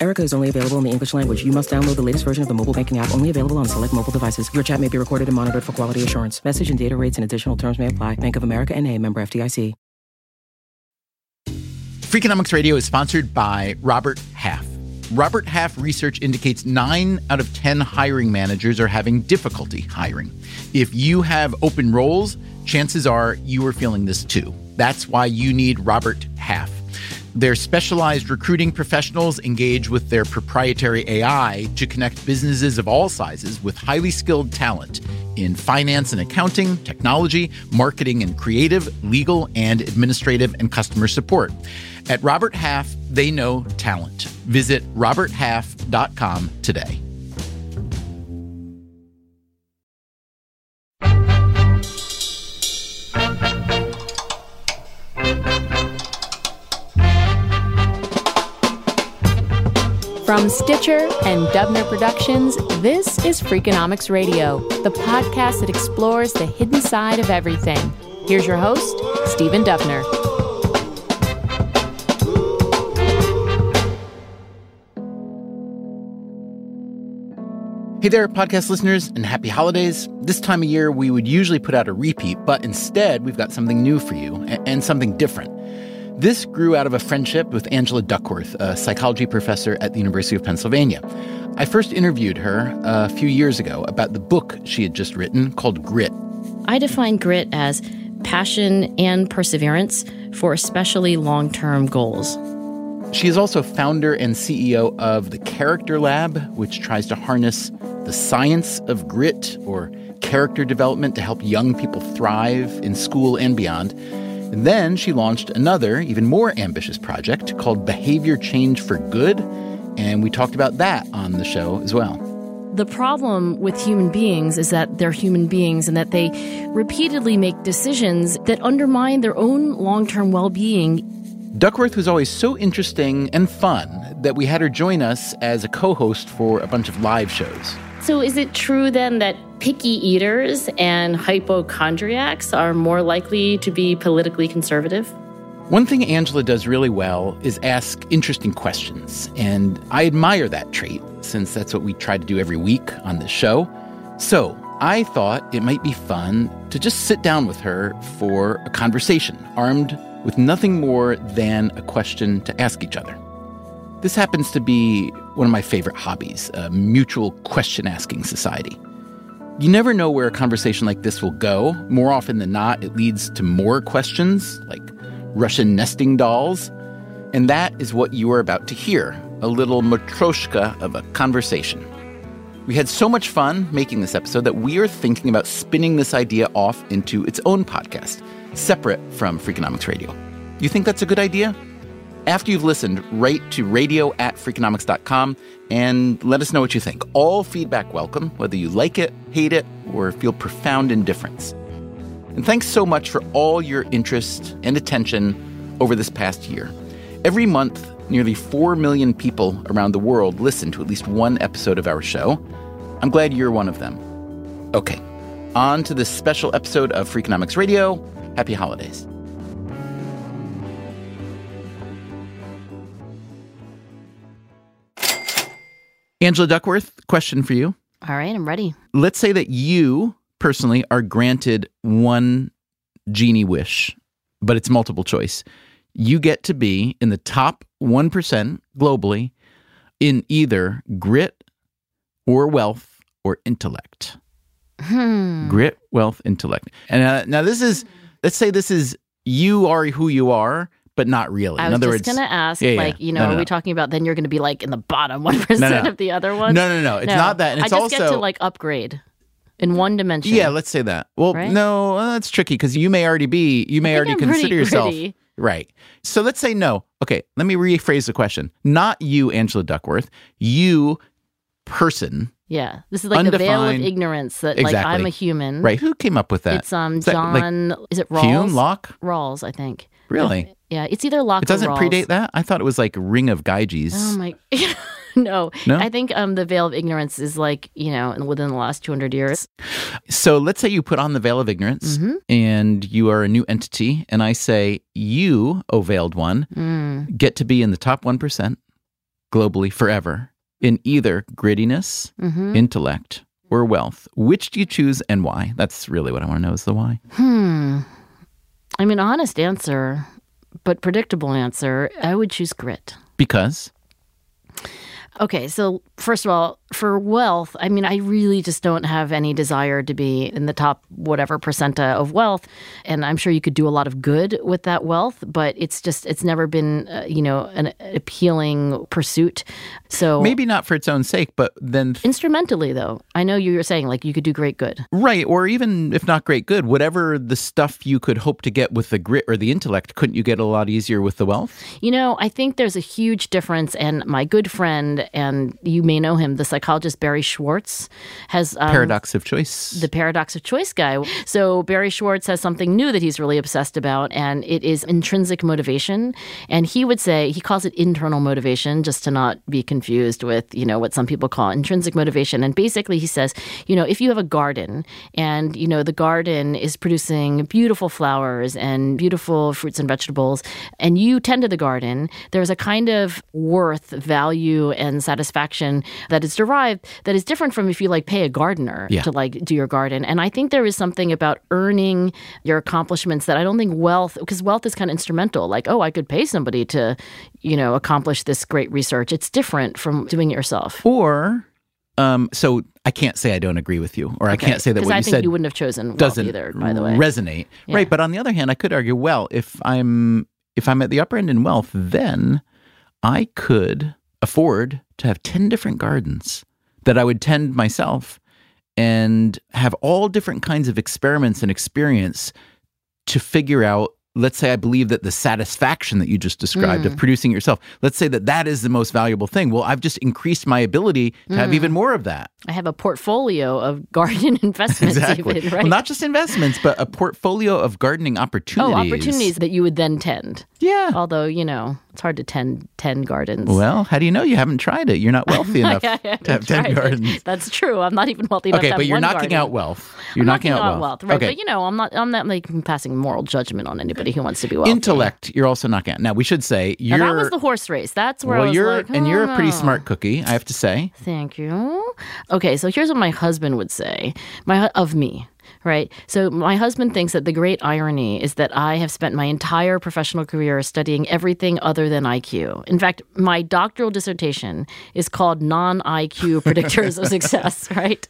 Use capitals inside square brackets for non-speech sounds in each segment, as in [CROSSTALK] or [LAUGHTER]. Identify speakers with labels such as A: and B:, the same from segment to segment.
A: Erica is only available in the English language. You must download the latest version of the mobile banking app, only available on select mobile devices. Your chat may be recorded and monitored for quality assurance. Message and data rates and additional terms may apply. Bank of America and a member FDIC.
B: Freakonomics Radio is sponsored by Robert Half. Robert Half research indicates nine out of 10 hiring managers are having difficulty hiring. If you have open roles, chances are you are feeling this too. That's why you need Robert Half. Their specialized recruiting professionals engage with their proprietary AI to connect businesses of all sizes with highly skilled talent in finance and accounting, technology, marketing and creative, legal and administrative, and customer support. At Robert Half, they know talent. Visit roberthalf.com today.
C: From Stitcher and Dubner Productions, this is Freakonomics Radio, the podcast that explores the hidden side of everything. Here's your host, Stephen Dubner.
B: Hey there, podcast listeners, and happy holidays. This time of year, we would usually put out a repeat, but instead, we've got something new for you and something different. This grew out of a friendship with Angela Duckworth, a psychology professor at the University of Pennsylvania. I first interviewed her a few years ago about the book she had just written called Grit.
D: I define grit as passion and perseverance for especially long term goals.
B: She is also founder and CEO of the Character Lab, which tries to harness the science of grit or character development to help young people thrive in school and beyond. And then she launched another, even more ambitious project called Behavior Change for Good. And we talked about that on the show as well.
D: The problem with human beings is that they're human beings and that they repeatedly make decisions that undermine their own long term well being.
B: Duckworth was always so interesting and fun that we had her join us as a co host for a bunch of live shows.
D: So, is it true then that picky eaters and hypochondriacs are more likely to be politically conservative?
B: One thing Angela does really well is ask interesting questions, and I admire that trait since that's what we try to do every week on this show. So, I thought it might be fun to just sit down with her for a conversation, armed with nothing more than a question to ask each other. This happens to be one of my favorite hobbies a mutual question asking society. You never know where a conversation like this will go. More often than not, it leads to more questions, like Russian nesting dolls. And that is what you are about to hear a little matryoshka of a conversation. We had so much fun making this episode that we are thinking about spinning this idea off into its own podcast, separate from Freakonomics Radio. You think that's a good idea? After you've listened, write to radio at freakonomics.com and let us know what you think. All feedback welcome, whether you like it, hate it, or feel profound indifference. And thanks so much for all your interest and attention over this past year. Every month, nearly 4 million people around the world listen to at least one episode of our show. I'm glad you're one of them. Okay, on to this special episode of Freakonomics Radio. Happy holidays. Angela Duckworth, question for you.
D: All right, I'm ready.
B: Let's say that you personally are granted one genie wish, but it's multiple choice. You get to be in the top 1% globally in either grit or wealth or intellect.
D: Hmm.
B: Grit, wealth, intellect. And uh, now this is, let's say this is you are who you are, but not really.
D: I
B: in
D: was
B: other
D: just
B: words,
D: gonna ask,
B: Yeah, yeah.
D: like, you know,
B: No, no,
D: are
B: no.
D: we talking about then you're gonna be like in the bottom [LAUGHS] one percent of the other ones?
B: No, no, no. It's not that. And it's
D: I just get to like upgrade in one dimension.
B: Yeah, let's say that. Well,
D: Right?
B: no, uh, that's tricky because you may already be, you may already
D: I'm pretty
B: consider yourself.
D: gritty.
B: Right. So let's say no. Okay, let me rephrase the question. Not you, Angela Duckworth. You, person,
D: Yeah, this is like the veil of ignorance that like I'm a human.
B: Right. Who came up with that?
D: It's um
B: Is that, like,
D: John. is it Rawls?
B: Hume, Locke?
D: Rawls, I think.
B: Really?
D: Yeah, it's either Locke.
B: It doesn't predate that? I thought it was like Ring of Gyges.
D: Oh my. [LAUGHS] no,
B: No?
D: I think um the veil of ignorance is like you know within the last 200 years.
B: So let's say you put on the veil of ignorance
D: Mm-hmm.
B: and you are a new entity, and I say, you, O veiled one,
D: Mm.
B: get to be in the top 1% globally forever in either grittiness,
D: Mm-hmm.
B: intellect, or wealth. Which do you choose and why? That's really what I want to know is the why.
D: Hmm. I mean, honest answer, but predictable answer. I would choose grit.
B: Because
D: Okay, so first of all, for wealth, I mean, I really just don't have any desire to be in the top whatever percenta of wealth, and I'm sure you could do a lot of good with that wealth, but it's just it's never been, uh, you know, an appealing pursuit. So
B: maybe not for its own sake, but then,
D: instrumentally though, I know you were saying like you could do great good.
B: right, or even if not great good, whatever the stuff you could hope to get with the grit or the intellect, couldn't you get a lot easier with the wealth?
D: You know, I think there's a huge difference, and my good friend, and you may know him, the psychologist Barry Schwartz, has um,
B: Paradox of choice.
D: the paradox of choice guy. So Barry Schwartz has something new that he's really obsessed about, and it is intrinsic motivation. And he would say he calls it internal motivation, just to not be confused with you know what some people call intrinsic motivation. And basically, he says, you know, if you have a garden and you know the garden is producing beautiful flowers and beautiful fruits and vegetables, and you tend to the garden, there's a kind of worth, value, and satisfaction that is derived that is different from if you like pay a gardener
B: Yeah.
D: to like do your garden. And I think there is something about earning your accomplishments that I don't think wealth, because wealth is kind of instrumental. Like, oh, I could pay somebody to, you know, accomplish this great research. It's different from doing it yourself.
B: Or, um, so I can't say I don't agree with you, or I can't say that what
D: I
B: you
D: think
B: said
D: you wouldn't have chosen
B: doesn't
D: either, by the way.
B: resonate.
D: Yeah.
B: Right, but on the other hand, I could argue, well, if I'm if I'm at the upper end in wealth, then I could afford to have 10 different gardens that I would tend myself and have all different kinds of experiments and experience to figure out let's say i believe that the satisfaction that you just described
D: Mm.
B: of producing yourself let's say that that is the most valuable thing well i've just increased my ability to
D: Mm.
B: have even more of that
D: I have a portfolio of [LAUGHS] garden investments,
B: exactly
D: even, right?
B: well not just investments but a portfolio of gardening opportunities.
D: oh,
B: opportunities
D: opportunities that you would then tend.
B: yeah
D: Although, you know, it's hard to tend 10 gardens.
B: well how do you know you haven't tried it you're not wealthy [LAUGHS] enough to
D: haven't
B: 10
D: tried it.
B: gardens
D: That's true. I'm not even wealthy enough
B: okay
D: to have
B: but you're knocking
D: garden.
B: out wealth you're knocking,
D: knocking
B: out
D: out
B: wealth,
D: right?
B: okay
D: But you know, I'm not. I'm not like passing moral judgment on anybody who wants to be wealthy.
B: intellect you're also knocking out now we should say you're
D: that was the horse race. That's where
B: well
D: I was
B: you're
D: like,
B: and you're a pretty
D: "Oh,
B: smart cookie i have to say
D: Thank you. Okay, so here's what my husband would say. My of me, right? So my husband thinks that the great irony is that I have spent my entire professional career studying everything other than IQ. In fact, my doctoral dissertation is called non-IQ [LAUGHS] predictors of success, right?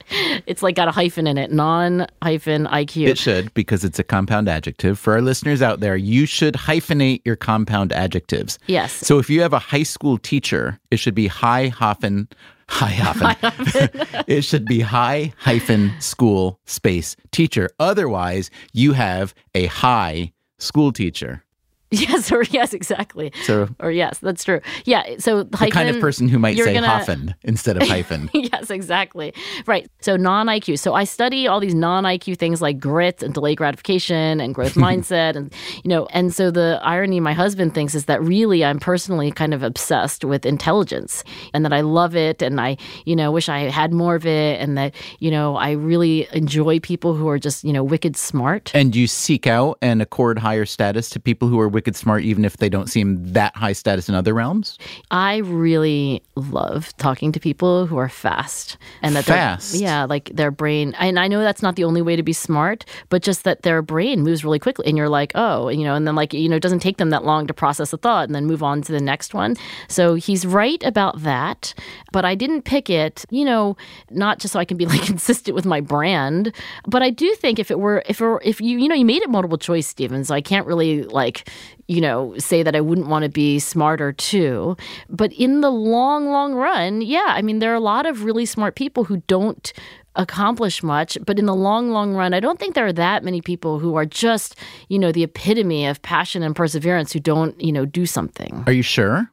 D: It's like got a hyphen in it, non-hyphen IQ.
B: It should because it's a compound adjective. For our listeners out there, you should hyphenate your compound adjectives.
D: Yes.
B: So if you have a high school teacher, it should be high hyphen high hyphen. [LAUGHS] it should be high hyphen school space teacher. Otherwise, you have a high school teacher. [LAUGHS]
D: Yes, or yes, exactly.
B: So
D: Or yes, that's true. Yeah. So
B: the kind of person who might say
D: gonna-
B: hyphen instead of [LAUGHS] hyphen.
D: yes, exactly. Right. So non IQ. So I study all these non IQ things like grit and delay gratification and growth [LAUGHS] mindset, and you know. And so the irony my husband thinks is that really I'm personally kind of obsessed with intelligence, and that I love it, and I you know wish I had more of it, and that you know I really enjoy people who are just you know wicked smart.
B: and you seek out and accord higher status to people who are wicked smart, even if they don't seem that high status in other realms.
D: I really love talking to people who are fast and that
B: Fast?
D: yeah, like their brain. And I know that's not the only way to be smart, but just that their brain moves really quickly, and you're like, oh, you know, and then like you know, it doesn't take them that long to process a thought and then move on to the next one. So he's right about that, but I didn't pick it, you know, not just so I can be [LAUGHS] like consistent with my brand, but I do think if it were if it were, if you you know you made it multiple choice, Stephen, so I can't really like you know, say that I wouldn't want to be smarter too. But in the long, long run, yeah, I mean, there are a lot of really smart people who don't accomplish much. But in the long, long run, I don't think there are that many people who are just, you know, the epitome of passion and perseverance who don't, you know, do something.
B: Are you sure?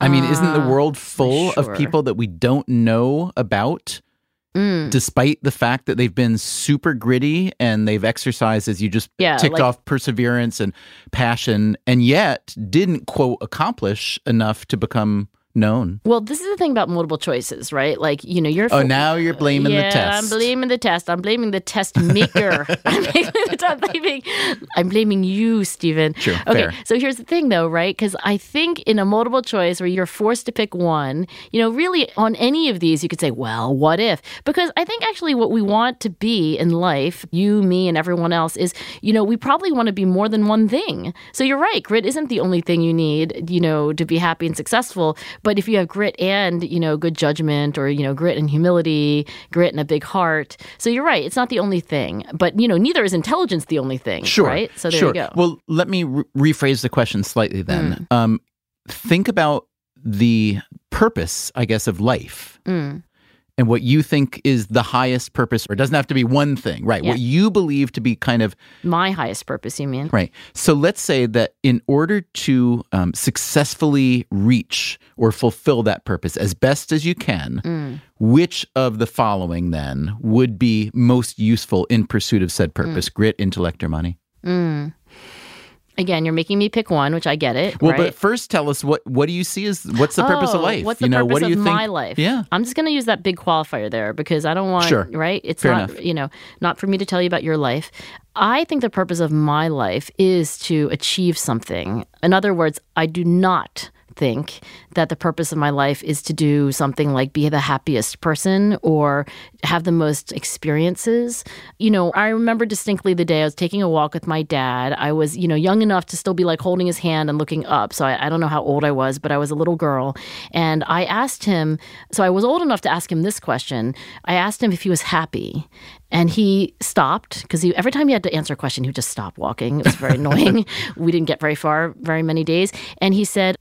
B: I mean, isn't the
D: Uh,
B: world full
D: sure.
B: of people that we don't know about
D: Mm.
B: despite the fact that they've been super gritty and they've exercised, as you just
D: Yeah,
B: ticked
D: like-
B: off, perseverance and passion, and yet didn't, quote, accomplish enough to become known.
D: Well, this is the thing about multiple choices, right? Like, you know, you're
B: Oh, now you're blaming
D: yeah,
B: the test.
D: I'm blaming the test. I'm blaming the test maker. [LAUGHS] [LAUGHS] I'm, blaming, I'm blaming I'm blaming you, Stephen.
B: Sure,
D: Okay.
B: fair.
D: So here's the thing though, right? Because I think in a multiple choice where you're forced to pick one, you know, really on any of these, you could say, well, what if? Because I think actually what we want to be in life, you, me, and everyone else, is, you know, we probably want to be more than one thing. So you're right. Grit isn't the only thing you need, you know, to be happy and successful. But if you have grit and, you know, good judgment or, you know, grit and humility, grit and a big heart. So you're right. It's not the only thing. But, you know, neither is intelligence the only thing.
B: Sure.
D: Right? So there
B: sure.
D: you go.
B: Well, let me re- rephrase the question slightly then.
D: Mm.
B: Um, think about the purpose, I guess, of life.
D: Mm.
B: And what you think is the highest purpose, or it doesn't have to be one thing, right?
D: Yeah.
B: What you believe to be kind of
D: My highest purpose, you mean?
B: Right. So let's say that in order to um, successfully reach or fulfill that purpose as best as you can,
D: Mm.
B: which of the following then would be most useful in pursuit of said purpose grit, intellect, or money?
D: Mm. Again, you're making me pick one, which I get it.
B: Well,
D: right?
B: but first tell us what what do you see as what's the purpose of
D: Oh,
B: life?
D: What's the
B: you know,
D: purpose
B: what do you
D: of
B: think?
D: my life?
B: Yeah.
D: I'm just going to use that big qualifier there because I don't want.
B: Sure.
D: Right. It's
B: Fair
D: not.
B: enough.
D: You know, not for me to tell you about your life. I think the purpose of my life is to achieve something. In other words, I do not think that the purpose of my life is to do something like be the happiest person or have the most experiences. You know, I remember distinctly the day I was taking a walk with my dad. I was, you know, young enough to still be like holding his hand and looking up. So I, I don't know how old I was, but I was a little girl. And I asked him, so I was old enough to ask him this question. I asked him if he was happy. And he stopped because he, every time he had to answer a question, he would just stop walking. It was very [LAUGHS] annoying. we didn't get very far, very many days. And he said,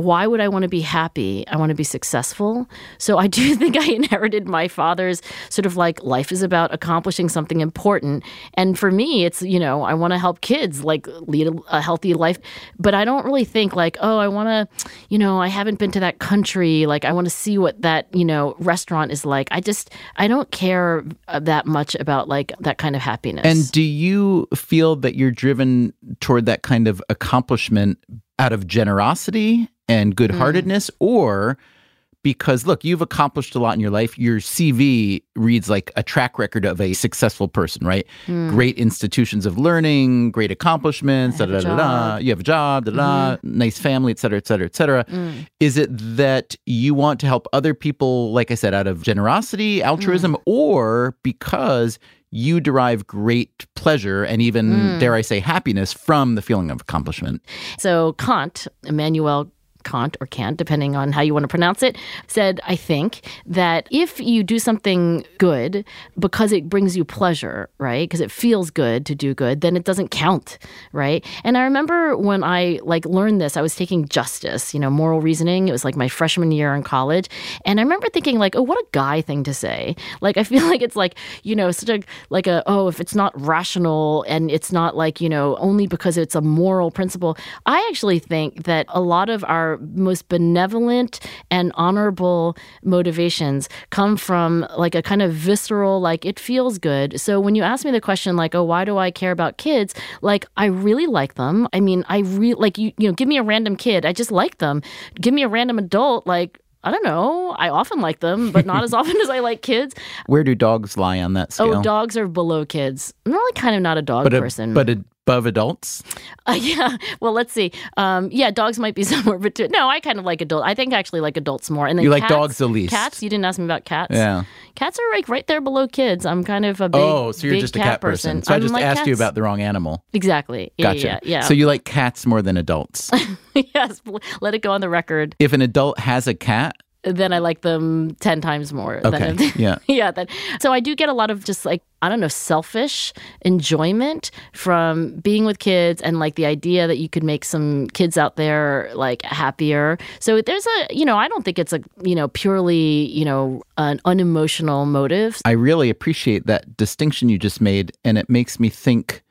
D: why would I want to be happy? I want to be successful. So I do [LAUGHS] think I inherited my father's sort of like life is about accomplishing something important. And for me, it's, you know, I want to help kids like lead a, healthy life. But I don't really think like, oh, I want to, you know, I haven't been to that country. Like, I want to see what that, you know, restaurant is like. I just, I don't care uh, that much about like that kind of happiness.
B: And do you feel that you're driven toward that kind of accomplishment out of generosity and mm. good heartedness, or because look, you've accomplished a lot in your life. Your CV reads like a track record of a successful person, right? Mm. Great institutions of learning, great accomplishments, da da da da. You have a job, da da, mm-hmm. nice family, et cetera, et cetera, et cetera. Mm. Is it that you want to help other people, like I said, out of generosity, altruism, or because you derive great pleasure and even, dare I say, happiness from the feeling of accomplishment?
D: So Kant, Immanuel Kant or Kant, depending on how you want to pronounce it, said, I think, that if you do something good because it brings you pleasure, right? Because it feels good to do good, then it doesn't count, right? And I remember when I like learned this, I was taking justice, you know, moral reasoning. It was like my freshman year in college. And I remember thinking like, oh, what a guy thing to say. [LAUGHS] Like I feel like it's like, you know, such a like a, oh, if it's not rational and it's not like, you know, only because it's a moral principle. I actually think that a lot of our most benevolent and honorable motivations come from like a kind of visceral, like it feels good. So when you ask me the question, like, oh, why do I care about kids? Like, I really like them. I mean, I really like you, you know, give me a random kid. I just like them. Give me a random adult. Like, I don't know. I often like them, but not as [LAUGHS] often as I like kids.
B: Where do dogs lie on that oh, scale?
D: Oh, dogs are below kids. I'm really kind of not a dog
B: but a-
D: person.
B: but above adults?
D: Uh, yeah. Well, let's see. Um, yeah, dogs might be [LAUGHS] somewhere between. No, I kind of like adult. I think I actually like adults more. And then
B: You like
D: cats-
B: dogs the least.
D: Cats. You didn't ask me about cats.
B: Yeah.
D: Cats are like right there below kids. I'm kind of a big.
B: oh, so you're just a cat person. So I
D: I'm
B: just
D: like
B: asked you about the wrong animal.
D: Exactly. Yeah,
B: Gotcha.
D: Yeah. Yeah.
B: So you like cats more than adults. [LAUGHS]
D: yes. Let it go on the record.
B: if an adult has a cat,
D: Then I like them ten times more.
B: Okay,
D: Than [LAUGHS]
B: yeah.
D: yeah. Then, so I do get a lot of just like I don't know selfish enjoyment from being with kids and like the idea that you could make some kids out there like happier. So there's a you know I don't think it's a you know purely you know an unemotional motive.
B: I really appreciate that distinction you just made. And it makes me think,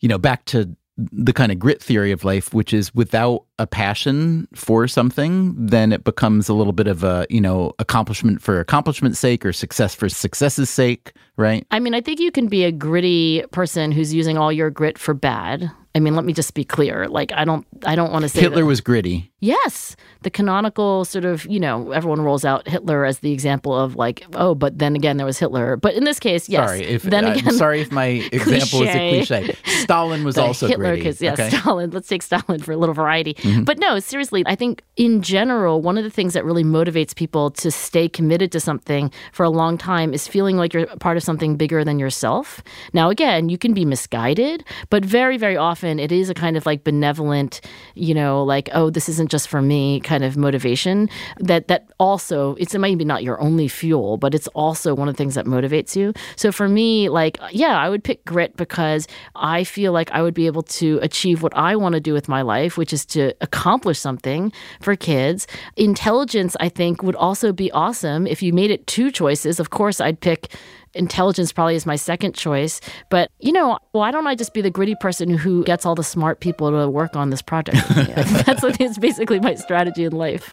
B: you know, back to the kind of grit theory of life, which is without a passion for something, then it becomes a little bit of a, you know, accomplishment for accomplishment's sake or success for success's sake, right?
D: I mean, I think you can be a gritty person who's using all your grit for bad. I mean, let me just be clear. Like, I don't, I don't want to say
B: Hitler
D: that-
B: was gritty.
D: Yes, the canonical sort of, you know, everyone rolls out Hitler as the example of like, oh, but then again there was Hitler. But in this case, yes.
B: Sorry if
D: then
B: I'm
D: again,
B: sorry if my [LAUGHS] example is a cliche. Stalin was also
D: Hitler,
B: gritty.
D: because yeah,
B: okay?
D: Stalin. Let's take Stalin for a little variety.
B: Mm-hmm.
D: But no, seriously, I think in general, one of the things that really motivates people to stay committed to something for a long time is feeling like you're part of something bigger than yourself. Now, again, you can be misguided, but very, very often it is a kind of like benevolent, you know, like oh, this isn't just for me kind of motivation. That that also it's maybe not your only fuel, but it's also one of the things that motivates you. So for me, like yeah, I would pick grit because I feel like I would be able to achieve what I want to do with my life, which is to accomplish something for kids. Intelligence, I think, would also be awesome if you made it two choices. Of course, I'd pick intelligence probably is my second choice. But, you know, why don't I just be the gritty person who gets all the smart people to work on this project? with me? I [LAUGHS] think [LAUGHS] That's what is basically my strategy in life.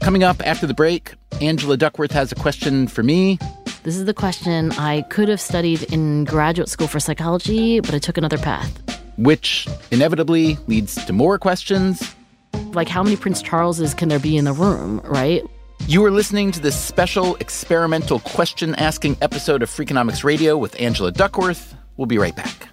B: Coming up after the break, Angela Duckworth has a question for me.
D: This is the question I could have studied in graduate school for psychology, but I took another path.
B: which inevitably leads to more questions.
D: Like, how many Prince Charleses can there be in the room, right?
B: You are listening to this special experimental question asking episode of Freakonomics Radio with Angela Duckworth. We'll be right back.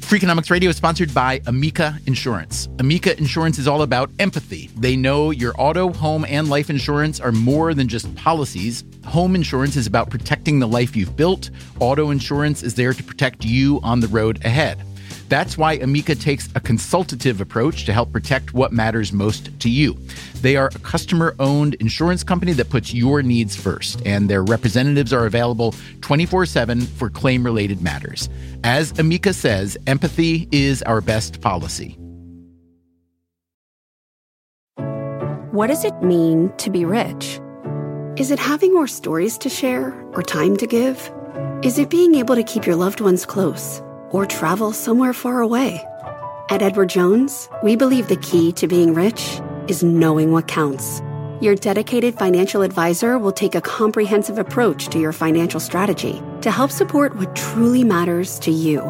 B: Freakonomics Radio is sponsored by Amica Insurance. Amica Insurance is all about empathy. They know your auto, home, and life insurance are more than just policies. Home insurance is about protecting the life you've built. Auto insurance is there to protect you on the road ahead. That's why Amica takes a consultative approach to help protect what matters most to you. They are a customer owned insurance company that puts your needs first, and their representatives are available 24 7 for claim related matters. As Amica says, empathy is our best policy.
E: What does it mean to be rich? Is it having more stories to share or time to give? Is it being able to keep your loved ones close or travel somewhere far away? At Edward Jones, we believe the key to being rich is knowing what counts. Your dedicated financial advisor will take a comprehensive approach to your financial strategy to help support what truly matters to you.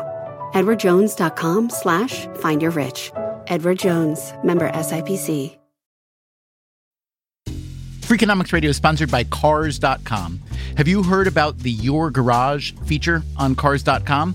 E: EdwardJones.com slash find your rich. Edward Jones, member SIPC.
B: Freakonomics Radio is sponsored by Cars.com. Have you heard about the Your Garage feature on Cars.com?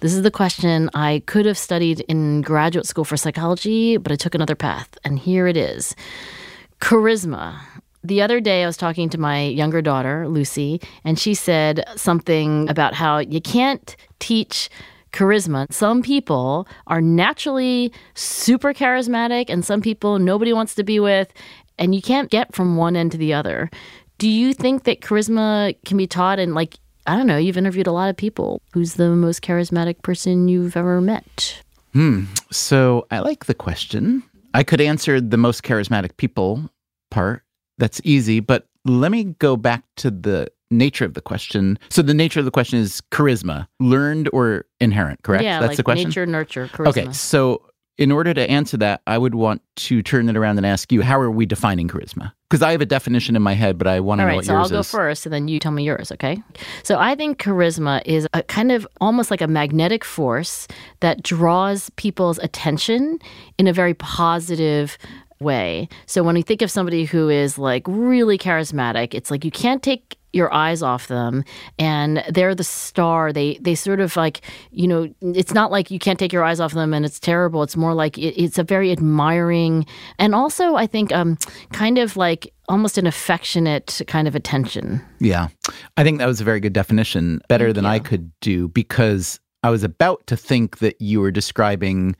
D: This is the question I could have studied in graduate school for psychology, but I took another path. And here it is charisma. The other day, I was talking to my younger daughter, Lucy, and she said something about how you can't teach charisma. Some people are naturally super charismatic, and some people nobody wants to be with, and you can't get from one end to the other. Do you think that charisma can be taught? And, like, I don't know, you've interviewed a lot of people. Who's the most charismatic person you've ever met? Hmm.
B: So I like the question. I could answer the most charismatic people part. That's easy, but let me go back to the nature of the question. So the nature of the question is charisma, learned or inherent, correct?
D: Yeah,
B: That's
D: like
B: the question.
D: nature, nurture, charisma.
B: Okay, so in order to answer that, I would want to turn it around and ask you, how are we defining charisma? Because I have a definition in my head, but I want to
D: All
B: know
D: right,
B: what
D: so I'll
B: yours
D: go
B: is.
D: first and then you tell me yours, okay? So I think charisma is a kind of almost like a magnetic force that draws people's attention in a very positive way. So when you think of somebody who is like really charismatic, it's like you can't take your eyes off them and they're the star. They they sort of like you know it's not like you can't take your eyes off them and it's terrible. It's more like it, it's a very admiring and also i think um kind of like almost an affectionate kind of attention.
B: Yeah. I think that was a very good definition, better than I could do, because I was about to think that you were describing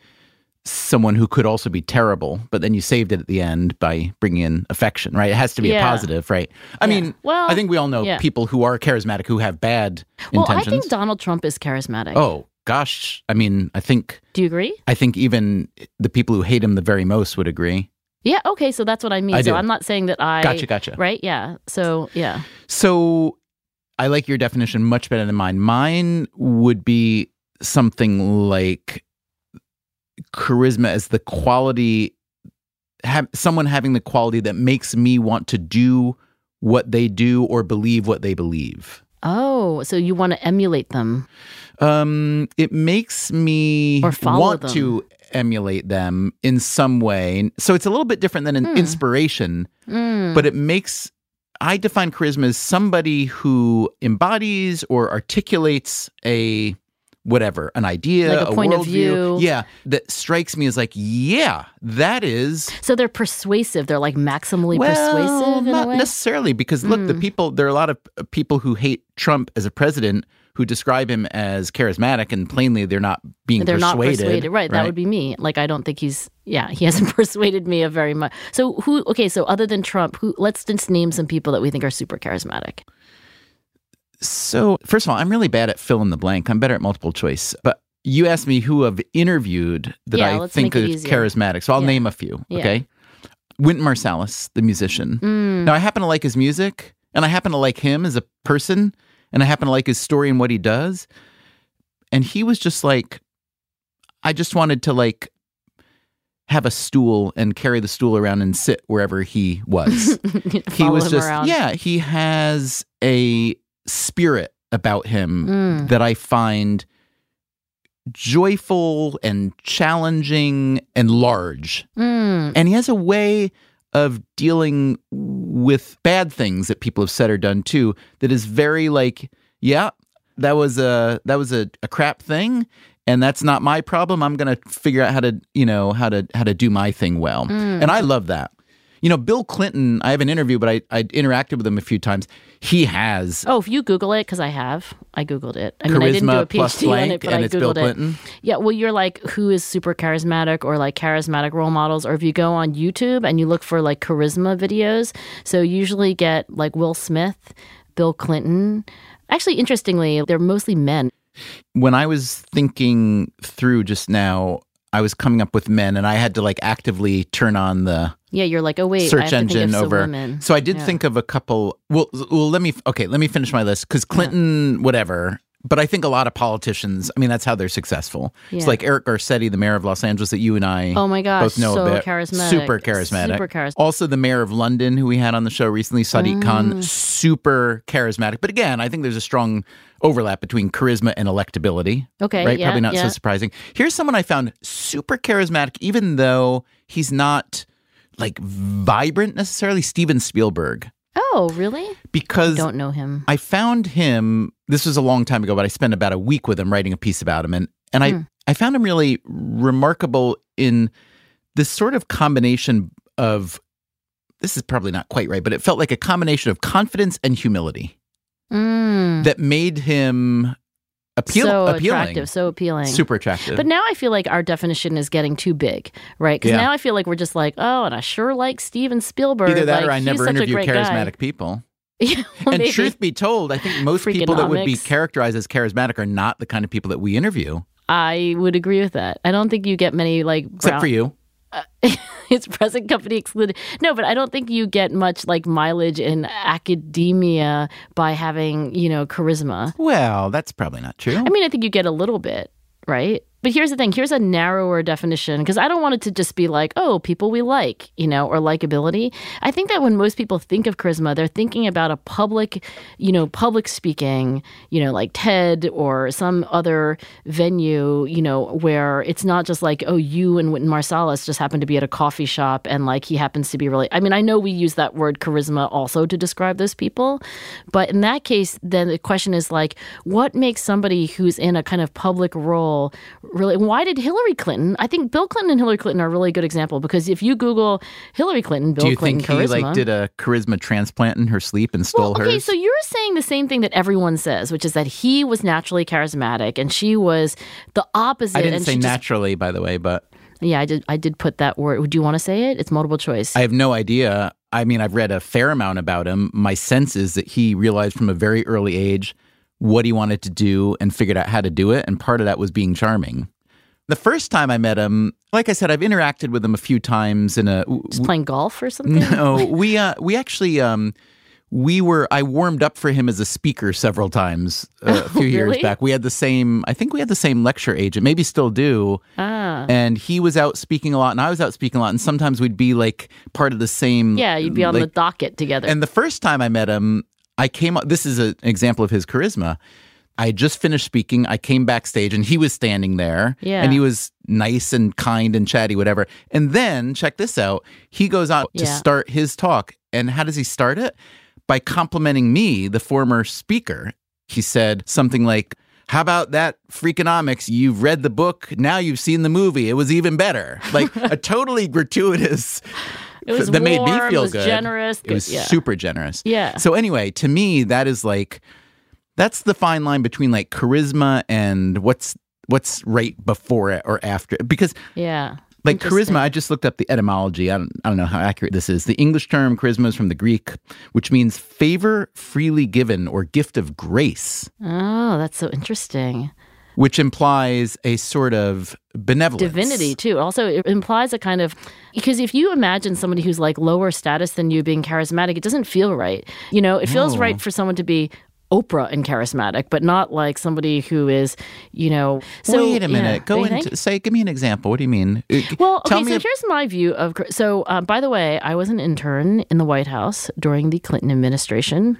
B: someone who could also be terrible, but then you saved it at the end by bringing in affection, right? It has to be a positive, right? I mean,
D: Well,
B: I think we all know
D: yeah.
B: people who are charismatic who have bad
D: well i
B: intentions.
D: think donald trump is charismatic
B: oh, gosh. I mean, I think
D: do you agree
B: I think even the people who hate him the very most would agree.
D: yeah okay so that's what i mean
B: I
D: so
B: do.
D: i'm not saying that i
B: Gotcha, gotcha.
D: right yeah so yeah
B: So I like your definition much better than mine. Mine would be something like charisma as the quality, have someone having the quality that makes me want to do what they do or believe what they believe.
D: oh so you want to emulate them
B: Um, it makes me
D: Or
B: want
D: them.
B: to emulate them in some way. So it's a little bit different than an
D: Hmm.
B: inspiration, but it makes I define charisma as somebody who embodies or articulates a whatever, an idea,
D: Like a point of view.
B: Yeah, that strikes me as like, yeah, that is
D: So they're persuasive. They're like maximally
B: well,
D: persuasive
B: not
D: a
B: necessarily, because look, the people there are a lot of uh, people who hate Trump as a president who describe him as charismatic, and plainly they're not being
D: they're not
B: persuaded.
D: persuaded. Right, That would be me. Like I don't think he's. Yeah, he [LAUGHS] hasn't persuaded me of very much. So who? Okay, so other than Trump, who? Let's just name some people that we think are super charismatic.
B: So, first of all, I'm really bad at fill in the blank. I'm better at multiple choice. But you asked me who I've interviewed that
D: Yeah,
B: I think is charismatic. So I'll
D: Yeah.
B: name a few.
D: Yeah.
B: Okay. Wynton Marsalis, the musician.
D: Mm.
B: Now, I happen to like his music and I happen to like him as a person and I happen to like his story and what he does. And he was just like, I just wanted to like have a stool and carry the stool around and sit wherever he was. [LAUGHS] he was just
D: around.
B: yeah he has a spirit about him
D: Mm.
B: that i find joyful and challenging and large
D: Mm.
B: and he has a way of dealing with bad things that people have said or done too that is very like yeah that was a that was a, a crap thing and that's not my problem i'm gonna figure out how to you know how to how to do my thing well
D: Mm.
B: and i love that you know bill clinton i have an interview but i i interacted with him a few times he has
D: Oh, if you Google it, because I have, I Googled it. I mean, I didn't do
B: charisma
D: a
B: plus
D: PhD on it, but
B: and
D: I
B: it's
D: Googled
B: bill
D: it.
B: clinton
D: Yeah, well, you're like, who is super charismatic or like charismatic role models? Or if you go on YouTube and you look for like charisma videos, so you usually get like Will Smith, Bill Clinton. Actually, interestingly, they're mostly men.
B: when I was thinking through just now, I was coming up with men, and I had to like actively turn on the
D: Yeah, you're like, oh wait,
B: search engine over.
D: women.
B: So I did
D: Yeah.
B: think of a couple. Well, well, let me. Okay, let me finish my list because Clinton, whatever. But I think a lot of politicians. I mean, that's how they're successful. It's like Eric Garcetti, the mayor of Los Angeles, that you and I
D: Oh my gosh,
B: both know
D: so
B: a bit.
D: charismatic.
B: Super charismatic.
D: Super charismatic.
B: Also, the mayor of London, who we had on the show recently, Sadiq
D: Mm.
B: Khan, super charismatic. But again, I think there's a strong overlap between charisma and electability.
D: Okay,
B: right?
D: yeah,
B: Probably not
D: yeah.
B: so surprising. Here's someone I found super charismatic, even though he's not like vibrant necessarily. Steven Spielberg,
D: Oh, really?
B: because I
D: Don't know him.
B: I found him. This was a long time ago, but I spent about a week with him writing a piece about him, and and
D: Hmm.
B: I I found him really remarkable in this sort of combination of. This is probably not quite right, but it felt like a combination of confidence and humility
D: Mm.
B: that made him appeal,
D: so
B: appealing,
D: attractive, so appealing.
B: super attractive.
D: But now I feel like our definition is getting too big, right? Because
B: Yeah.
D: now I feel like we're just like, oh, and I sure like Steven Spielberg.
B: Either that
D: like,
B: or I never interview charismatic
D: guy.
B: people. [LAUGHS]
D: Yeah, well,
B: and
D: maybe.
B: truth be told, I think most people that would be characterized as charismatic are not the kind of people that we interview,
D: I would agree with that. I don't think you get many like
B: except for you. [LAUGHS]
D: it's present company excluded. No, but I don't think you get much like mileage in academia by having you know charisma.
B: Well, that's probably not true.
D: I mean, I think you get a little bit, right? But here's the thing here's a narrower definition because I don't want it to just be like, oh, people we like, you know, or likability. I think that when most people think of charisma, they're thinking about a public, you know, public speaking, you know, like TED or some other venue, you know, where it's not just like, oh, you and Wynton Marsalis just happen to be at a coffee shop and like he happens to be really. I mean, I know we use that word charisma also to describe those people, but in that case, then the question is like, what makes somebody who's in a kind of public role really? Why did Hillary Clinton? I think Bill Clinton and Hillary Clinton are a really good example because if you Google Hillary Clinton, Bill
B: Do you
D: Clinton
B: think he
D: charisma,
B: like did a charisma transplant in her sleep and stole
D: well, okay,
B: hers?
D: so you're saying the same thing that everyone says, which is that he was naturally charismatic and she was the opposite.
B: I didn't say
D: she just-
B: naturally, by the way, but
D: yeah, I did. I did put that word. Do you want to say it? It's multiple choice.
B: I have no idea. I mean, I've read a fair amount about him. My sense is that he realized from a very early age what he wanted to do and figured out how to do it. And part of that was being charming. The first time I met him, like I said, I've interacted with him a few times in a.
D: Just playing golf or something.
B: No, [LAUGHS] we uh, we actually um, we were I warmed up for him as a speaker several times uh, a [LAUGHS] few years
D: really?
B: back. We had the same I think we had the same lecture agent, maybe still do.
D: Ah.
B: And he was out speaking a lot and I was out speaking a lot and sometimes we'd be like part of the same
D: Yeah, you'd be on the docket together.
B: And the first time I met him, I came up this is an example of his charisma. I had just finished speaking. I came backstage and he was standing there.
D: Yeah.
B: And he was nice and kind and chatty, whatever. And then, check this out, he goes out to start his talk. And how does he start it? By complimenting me, the former speaker. He said something like, how about that Freakonomics? You've read the book, now you've seen the movie. It was even better. Like a [LAUGHS] totally gratuitous
D: it was
B: that made me feel good.
D: generous.
B: It was
D: yeah.
B: super generous.
D: Yeah.
B: So anyway, to me, that is like that's the fine line between like charisma and what's what's right before it or after it. Because
D: Yeah.
B: like charisma, I just looked up the etymology. I don't, I don't know how accurate this is. The English term charisma is from the Greek, which means favor freely given or gift of grace,
D: Oh, that's so interesting.
B: Which implies a sort of benevolence.
D: divinity too also it implies a kind of because if you imagine somebody who's like lower status than you being charismatic it doesn't feel right you know it feels
B: No.
D: right for someone to be Oprah and charismatic, but not like somebody who is, you know. So
B: Wait a minute.
D: yeah,
B: Go into say. Give me an example. What do you mean? Uh,
D: Well,
B: tell
D: okay, so here's my view of. So, uh, by the way, I was an intern in the White House during the Clinton administration.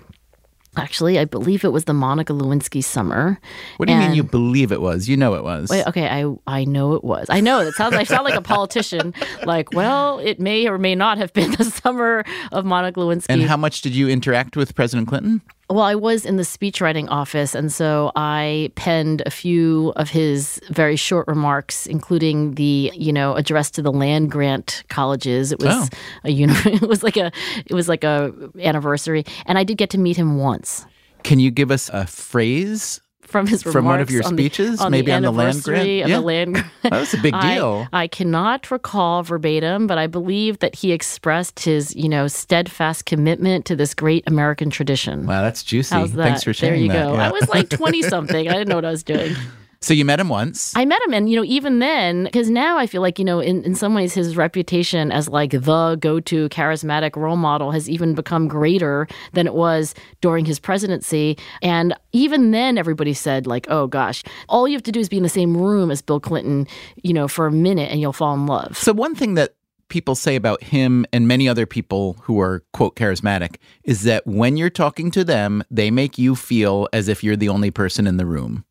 D: Actually, I believe it was the Monica Lewinsky summer.
B: What do you mean? You believe it was? You know it was.
D: Wait, okay, I I know it was. I know it sounds. I sound like a politician. [LAUGHS] Like, well, it may or may not have been the summer of Monica Lewinsky.
B: And how much did you interact with President Clinton?
D: Well, I was in the speechwriting office, and so I penned a few of his very short remarks, including the you know address to the land grant colleges. It was
B: Oh.
D: a uni- [LAUGHS] It was like a it was like a anniversary, and I did get to meet him once.
B: Can you give us a phrase?
D: From his
B: From one of your
D: on the-
B: speeches?
D: on
B: Maybe
D: the
B: on the land grant?
D: of
B: Yeah.
D: the land grant.
B: That was a big
D: I-
B: deal.
D: I, cannot recall verbatim, but I believe that he expressed his, you know, steadfast commitment to this great American tradition.
B: Wow, that's juicy.
D: That?
B: Thanks for sharing
D: there you
B: that.
D: go.
B: Yeah.
D: I was like [LAUGHS] 20 something. I didn't know what I was doing.
B: So you met him once.
D: I met him, and you know, even then, because now I feel like you know, in, in some ways, his reputation as like the go-to charismatic role model has even become greater than it was during his presidency. And even then, everybody said like, "Oh gosh, all you have to do is be in the same room as Bill Clinton, you know, for a minute, and you'll fall in love."
B: so one thing that people say about him and many other people who are quote charismatic is that when you're talking to them, they make you feel as if you're the only person in the room.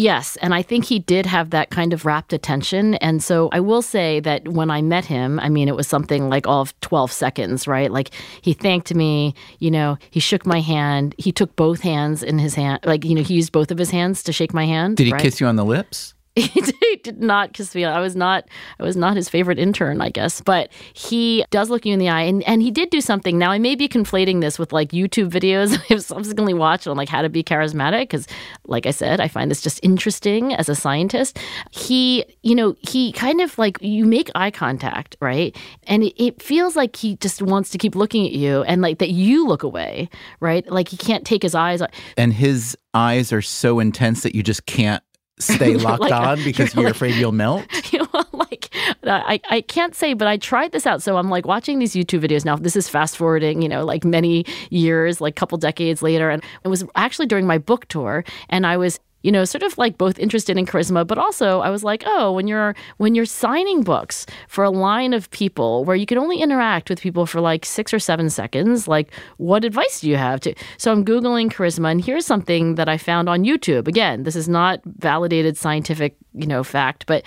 D: Yes, and I think he did have that kind of rapt attention. And so I will say that when I met him, I mean, it was something like all of 12 seconds, right? Like he thanked me, you know, he shook my hand, he took both hands in his hand, like, you know, he used both of his hands to shake my hand.
B: Did he
D: right?
B: kiss you on the lips? [LAUGHS]
D: he did- not kiss me. I was not I was not his favorite intern, I guess. But he does look you in the eye and, and he did do something. Now I may be conflating this with like YouTube videos [LAUGHS] I've subsequently watched on like how to be charismatic because like I said, I find this just interesting as a scientist. He, you know, he kind of like you make eye contact, right? And it, it feels like he just wants to keep looking at you and like that you look away, right? Like he can't take his eyes off.
B: And his eyes are so intense that you just can't stay [LAUGHS] locked
D: Like,
B: on because
D: you're
B: you're
D: like-
B: afraid you'll melt. [LAUGHS]
D: you know, like uh, I, I can't say, but I tried this out. So I'm like watching these YouTube videos now. This is fast forwarding, you know, like many years, like couple decades later, and it was actually during my book tour, and I was you know, sort of like both interested in charisma, but also I was like, oh, when you're when you're signing books for a line of people where you can only interact with people for like six or seven seconds, like what advice do you have to? So I'm googling charisma, and here's something that I found on YouTube. Again, this is not validated scientific, you know, fact, but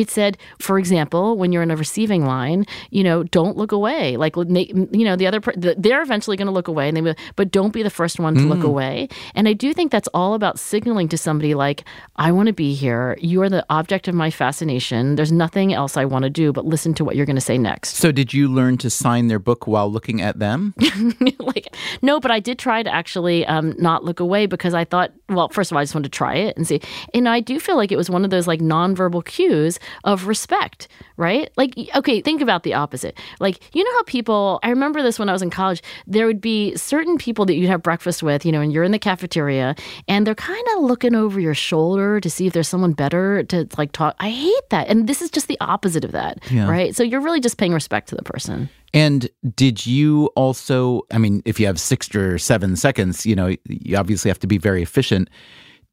D: it said, for example, when you're in a receiving line, you know, don't look away. Like, you know, the other, they're eventually going to look away, and they, but don't be the first one to mm. look away. And I do think that's all about signaling to somebody like, I want to be here. You are the object of my fascination. There's nothing else I want to do but listen to what you're going to say next.
B: So, did you learn to sign their book while looking at them? [LAUGHS]
D: like, no, but I did try to actually um, not look away because I thought, well, first of all, I just wanted to try it and see. And I do feel like it was one of those like nonverbal cues of respect, right? Like, okay, think about the opposite. Like, you know how people, I remember this when I was in college, there would be certain people that you'd have breakfast with, you know, and you're in the cafeteria and they're kind of looking over your shoulder to see if there's someone better to like talk. I hate that. And this is just the opposite of that, yeah. right? So you're really just paying respect to the person.
B: And did you also, I mean, if you have six or seven seconds, you know, you obviously have to be very efficient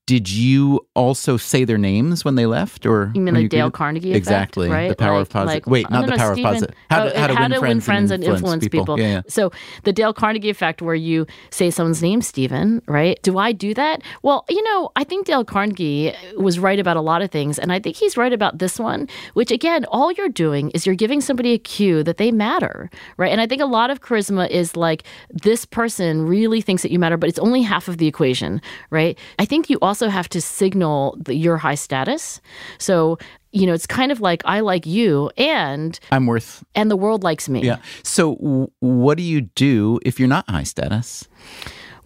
B: did you also say their names when they left, or
D: you mean the Dale Carnegie effect,
B: exactly
D: right?
B: the power like, of positive? Like, Wait, uh, not the power Stephen, of positive. How, uh, to, how, to, how win, to friends win, friends and influence, influence people. people. Yeah, yeah.
D: So the Dale Carnegie effect, where you say someone's name, Stephen, right? Do I do that? Well, you know, I think Dale Carnegie was right about a lot of things, and I think he's right about this one. Which again, all you're doing is you're giving somebody a cue that they matter, right? And I think a lot of charisma is like this person really thinks that you matter, but it's only half of the equation, right? I think you also have to signal signal the, your high status. So, you know, it's kind of like I like you and
B: I'm worth
D: and the world likes me.
B: Yeah. So, w- what do you do if you're not high status?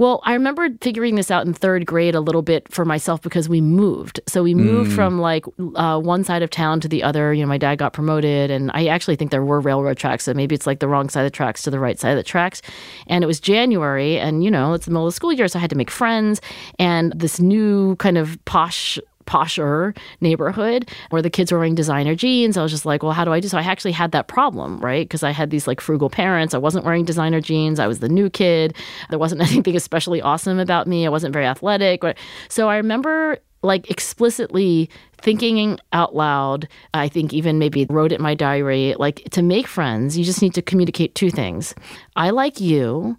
D: Well, I remember figuring this out in third grade a little bit for myself because we moved. So we moved mm. from like uh, one side of town to the other. You know, my dad got promoted, and I actually think there were railroad tracks. So maybe it's like the wrong side of the tracks to the right side of the tracks. And it was January, and you know, it's the middle of the school year, so I had to make friends. And this new kind of posh posher neighborhood where the kids were wearing designer jeans. I was just like, well, how do I do? So I actually had that problem, right? Because I had these like frugal parents. I wasn't wearing designer jeans. I was the new kid. There wasn't [LAUGHS] anything especially awesome about me. I wasn't very athletic. So I remember like explicitly thinking out loud. I think even maybe wrote it in my diary like to make friends, you just need to communicate two things. I like you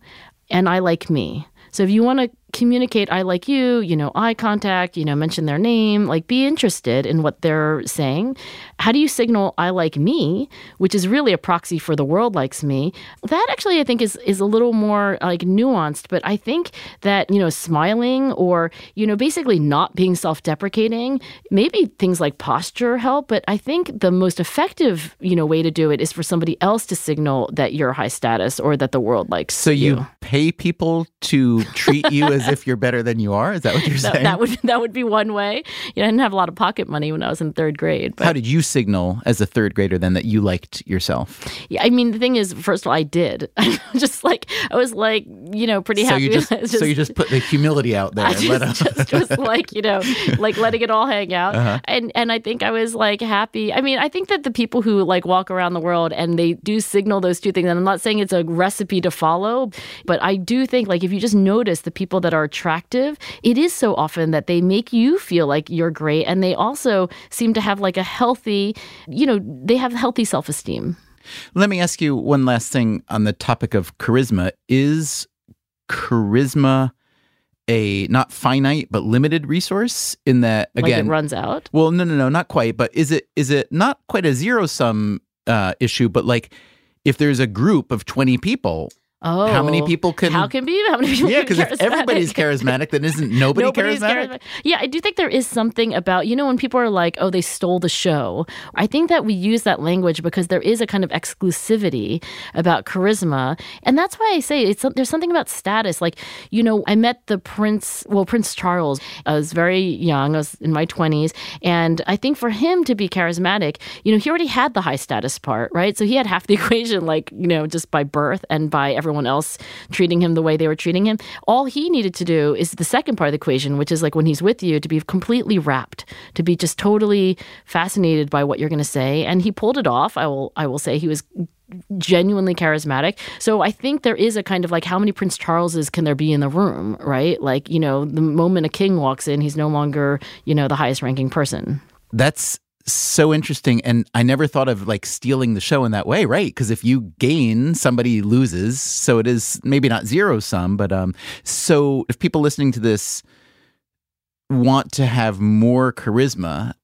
D: and I like me. So if you want to communicate I like you, you know, eye contact, you know, mention their name, like be interested in what they're saying. How do you signal I like me, which is really a proxy for the world likes me? That actually I think is is a little more like nuanced, but I think that, you know, smiling or, you know, basically not being self-deprecating, maybe things like posture help, but I think the most effective, you know, way to do it is for somebody else to signal that you're high status or that the world likes
B: So
D: you,
B: you pay people to treat you [LAUGHS] as as if you're better than you are? Is that what you're [LAUGHS] saying?
D: That, would [LAUGHS] that would be one way. You know, I didn't have a lot of pocket money when I was in third grade.
B: But... How did you signal as a third grader then that you liked yourself?
D: Yeah, I mean the thing is, first of all, I did. [LAUGHS] just like I was like, you know, pretty
B: so
D: happy.
B: You just, just, so you just put the humility out there. I
D: just, let just like, you know, like letting it all hang out. Uh-huh. And and I think I was like happy. I mean, I think that the people who like walk around the world and they do signal those two things. And I'm not saying it's a recipe to follow, but I do think like if you just notice the people that are attractive it is so often that they make you feel like you're great. And they also seem to have like a healthy, you know, they have healthy self esteem.
B: Let me ask you one last thing on the topic of charisma. Is charisma a not finite but limited resource in that again
D: like it runs out
B: well no no no not quite but is it is it not quite a zero sum uh, issue but like if there's a group of 20 people
D: Oh,
B: how many oh, people can?
D: How can be? How many people?
B: Yeah, because if everybody's [LAUGHS] charismatic, then isn't nobody charismatic? charismatic?
D: Yeah, I do think there is something about you know when people are like, "Oh, they stole the show." I think that we use that language because there is a kind of exclusivity about charisma, and that's why I say it's there's something about status. Like you know, I met the Prince, well, Prince Charles. I was very young. I was in my twenties, and I think for him to be charismatic, you know, he already had the high status part, right? So he had half the [LAUGHS] equation, like you know, just by birth and by everyone everyone else treating him the way they were treating him. All he needed to do is the second part of the equation, which is like when he's with you, to be completely wrapped, to be just totally fascinated by what you're going to say. And he pulled it off. I will, I will say he was genuinely charismatic. So I think there is a kind of like how many Prince Charleses can there be in the room, right? Like, you know, the moment a king walks in, he's no longer, you know, the highest ranking person.
B: That's so interesting and i never thought of like stealing the show in that way right? Because if you gain somebody loses so it is maybe not zero sum but um so if people listening to this want to have more charisma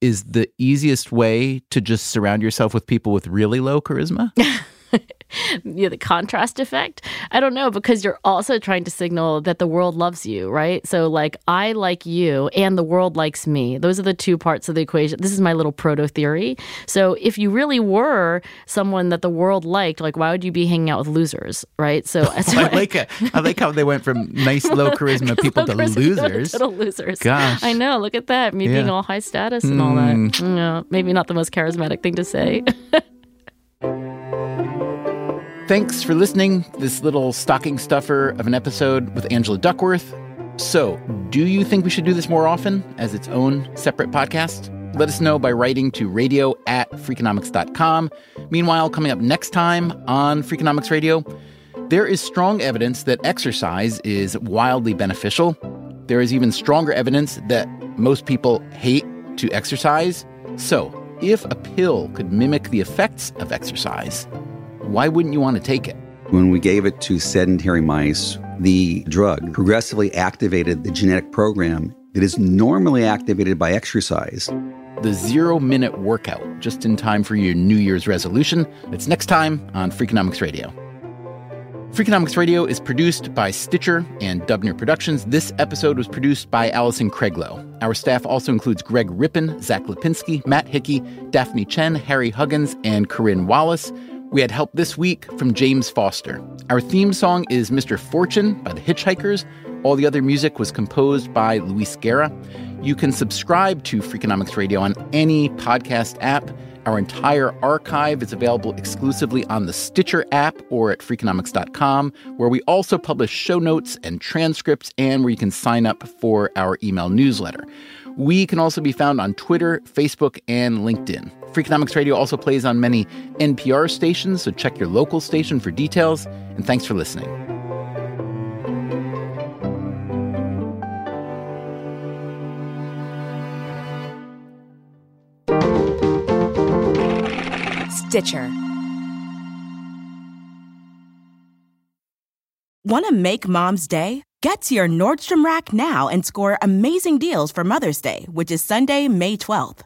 B: is the easiest way to just surround yourself with people with really low charisma [LAUGHS] [LAUGHS]
D: yeah, the contrast effect. I don't know because you're also trying to signal that the world loves you, right? So like I like you and the world likes me. Those are the two parts of the equation. This is my little proto theory. So if you really were someone that the world liked, like why would you be hanging out with losers, right? So,
B: so [LAUGHS] I like it. I like how they went from nice low [LAUGHS] charisma people low to charisma losers.
D: Total losers.
B: Gosh,
D: I know. Look at that. Me yeah. being all high status and all that. Mm. You know, maybe not the most charismatic thing to say.
B: Thanks for listening this little stocking stuffer of an episode with Angela Duckworth. So, do you think we should do this more often as its own separate podcast? Let us know by writing to radio at freakonomics.com. Meanwhile, coming up next time on Freakonomics Radio, there is strong evidence that exercise is wildly beneficial. There is even stronger evidence that most people hate to exercise. So, if a pill could mimic the effects of exercise, why wouldn't you want to take it?
F: When we gave it to sedentary mice, the drug progressively activated the genetic program that is normally activated by exercise.
B: The zero minute workout, just in time for your New Year's resolution. It's next time on Freakonomics Radio. Freakonomics Radio is produced by Stitcher and Dubner Productions. This episode was produced by Alison Craiglow. Our staff also includes Greg Rippin, Zack Lapinski, Matt Hickey, Daphne Chen, Harry Huggins, and Corinne Wallace. We had help this week from James Foster. Our theme song is Mr. Fortune by the Hitchhikers. All the other music was composed by Luis Guerra. You can subscribe to Freakonomics Radio on any podcast app. Our entire archive is available exclusively on the Stitcher app or at Freakonomics.com, where we also publish show notes and transcripts and where you can sign up for our email newsletter. We can also be found on Twitter, Facebook, and LinkedIn. Freakonomics Radio also plays on many NPR stations, so check your local station for details. And thanks for listening.
G: Stitcher. Want to make mom's day? Get to your Nordstrom Rack now and score amazing deals for Mother's Day, which is Sunday, May 12th.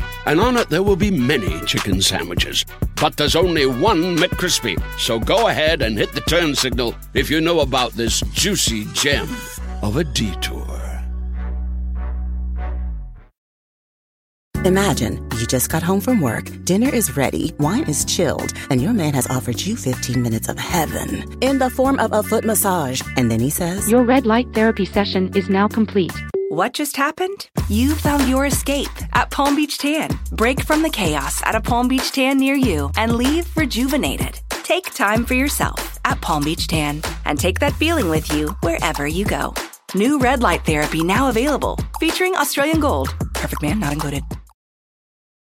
H: and on it there will be many chicken sandwiches. But there's only one McCrispy. So go ahead and hit the turn signal if you know about this juicy gem of a detour.
I: Imagine you just got home from work, dinner is ready, wine is chilled, and your man has offered you 15 minutes of heaven in the form of a foot massage. And then he says,
J: Your red light therapy session is now complete.
K: What just happened? You found your escape at Palm Beach Tan. Break from the chaos at a Palm Beach Tan near you and leave rejuvenated. Take time for yourself at Palm Beach Tan and take that feeling with you wherever you go. New red light therapy now available, featuring Australian Gold. Perfect man not included.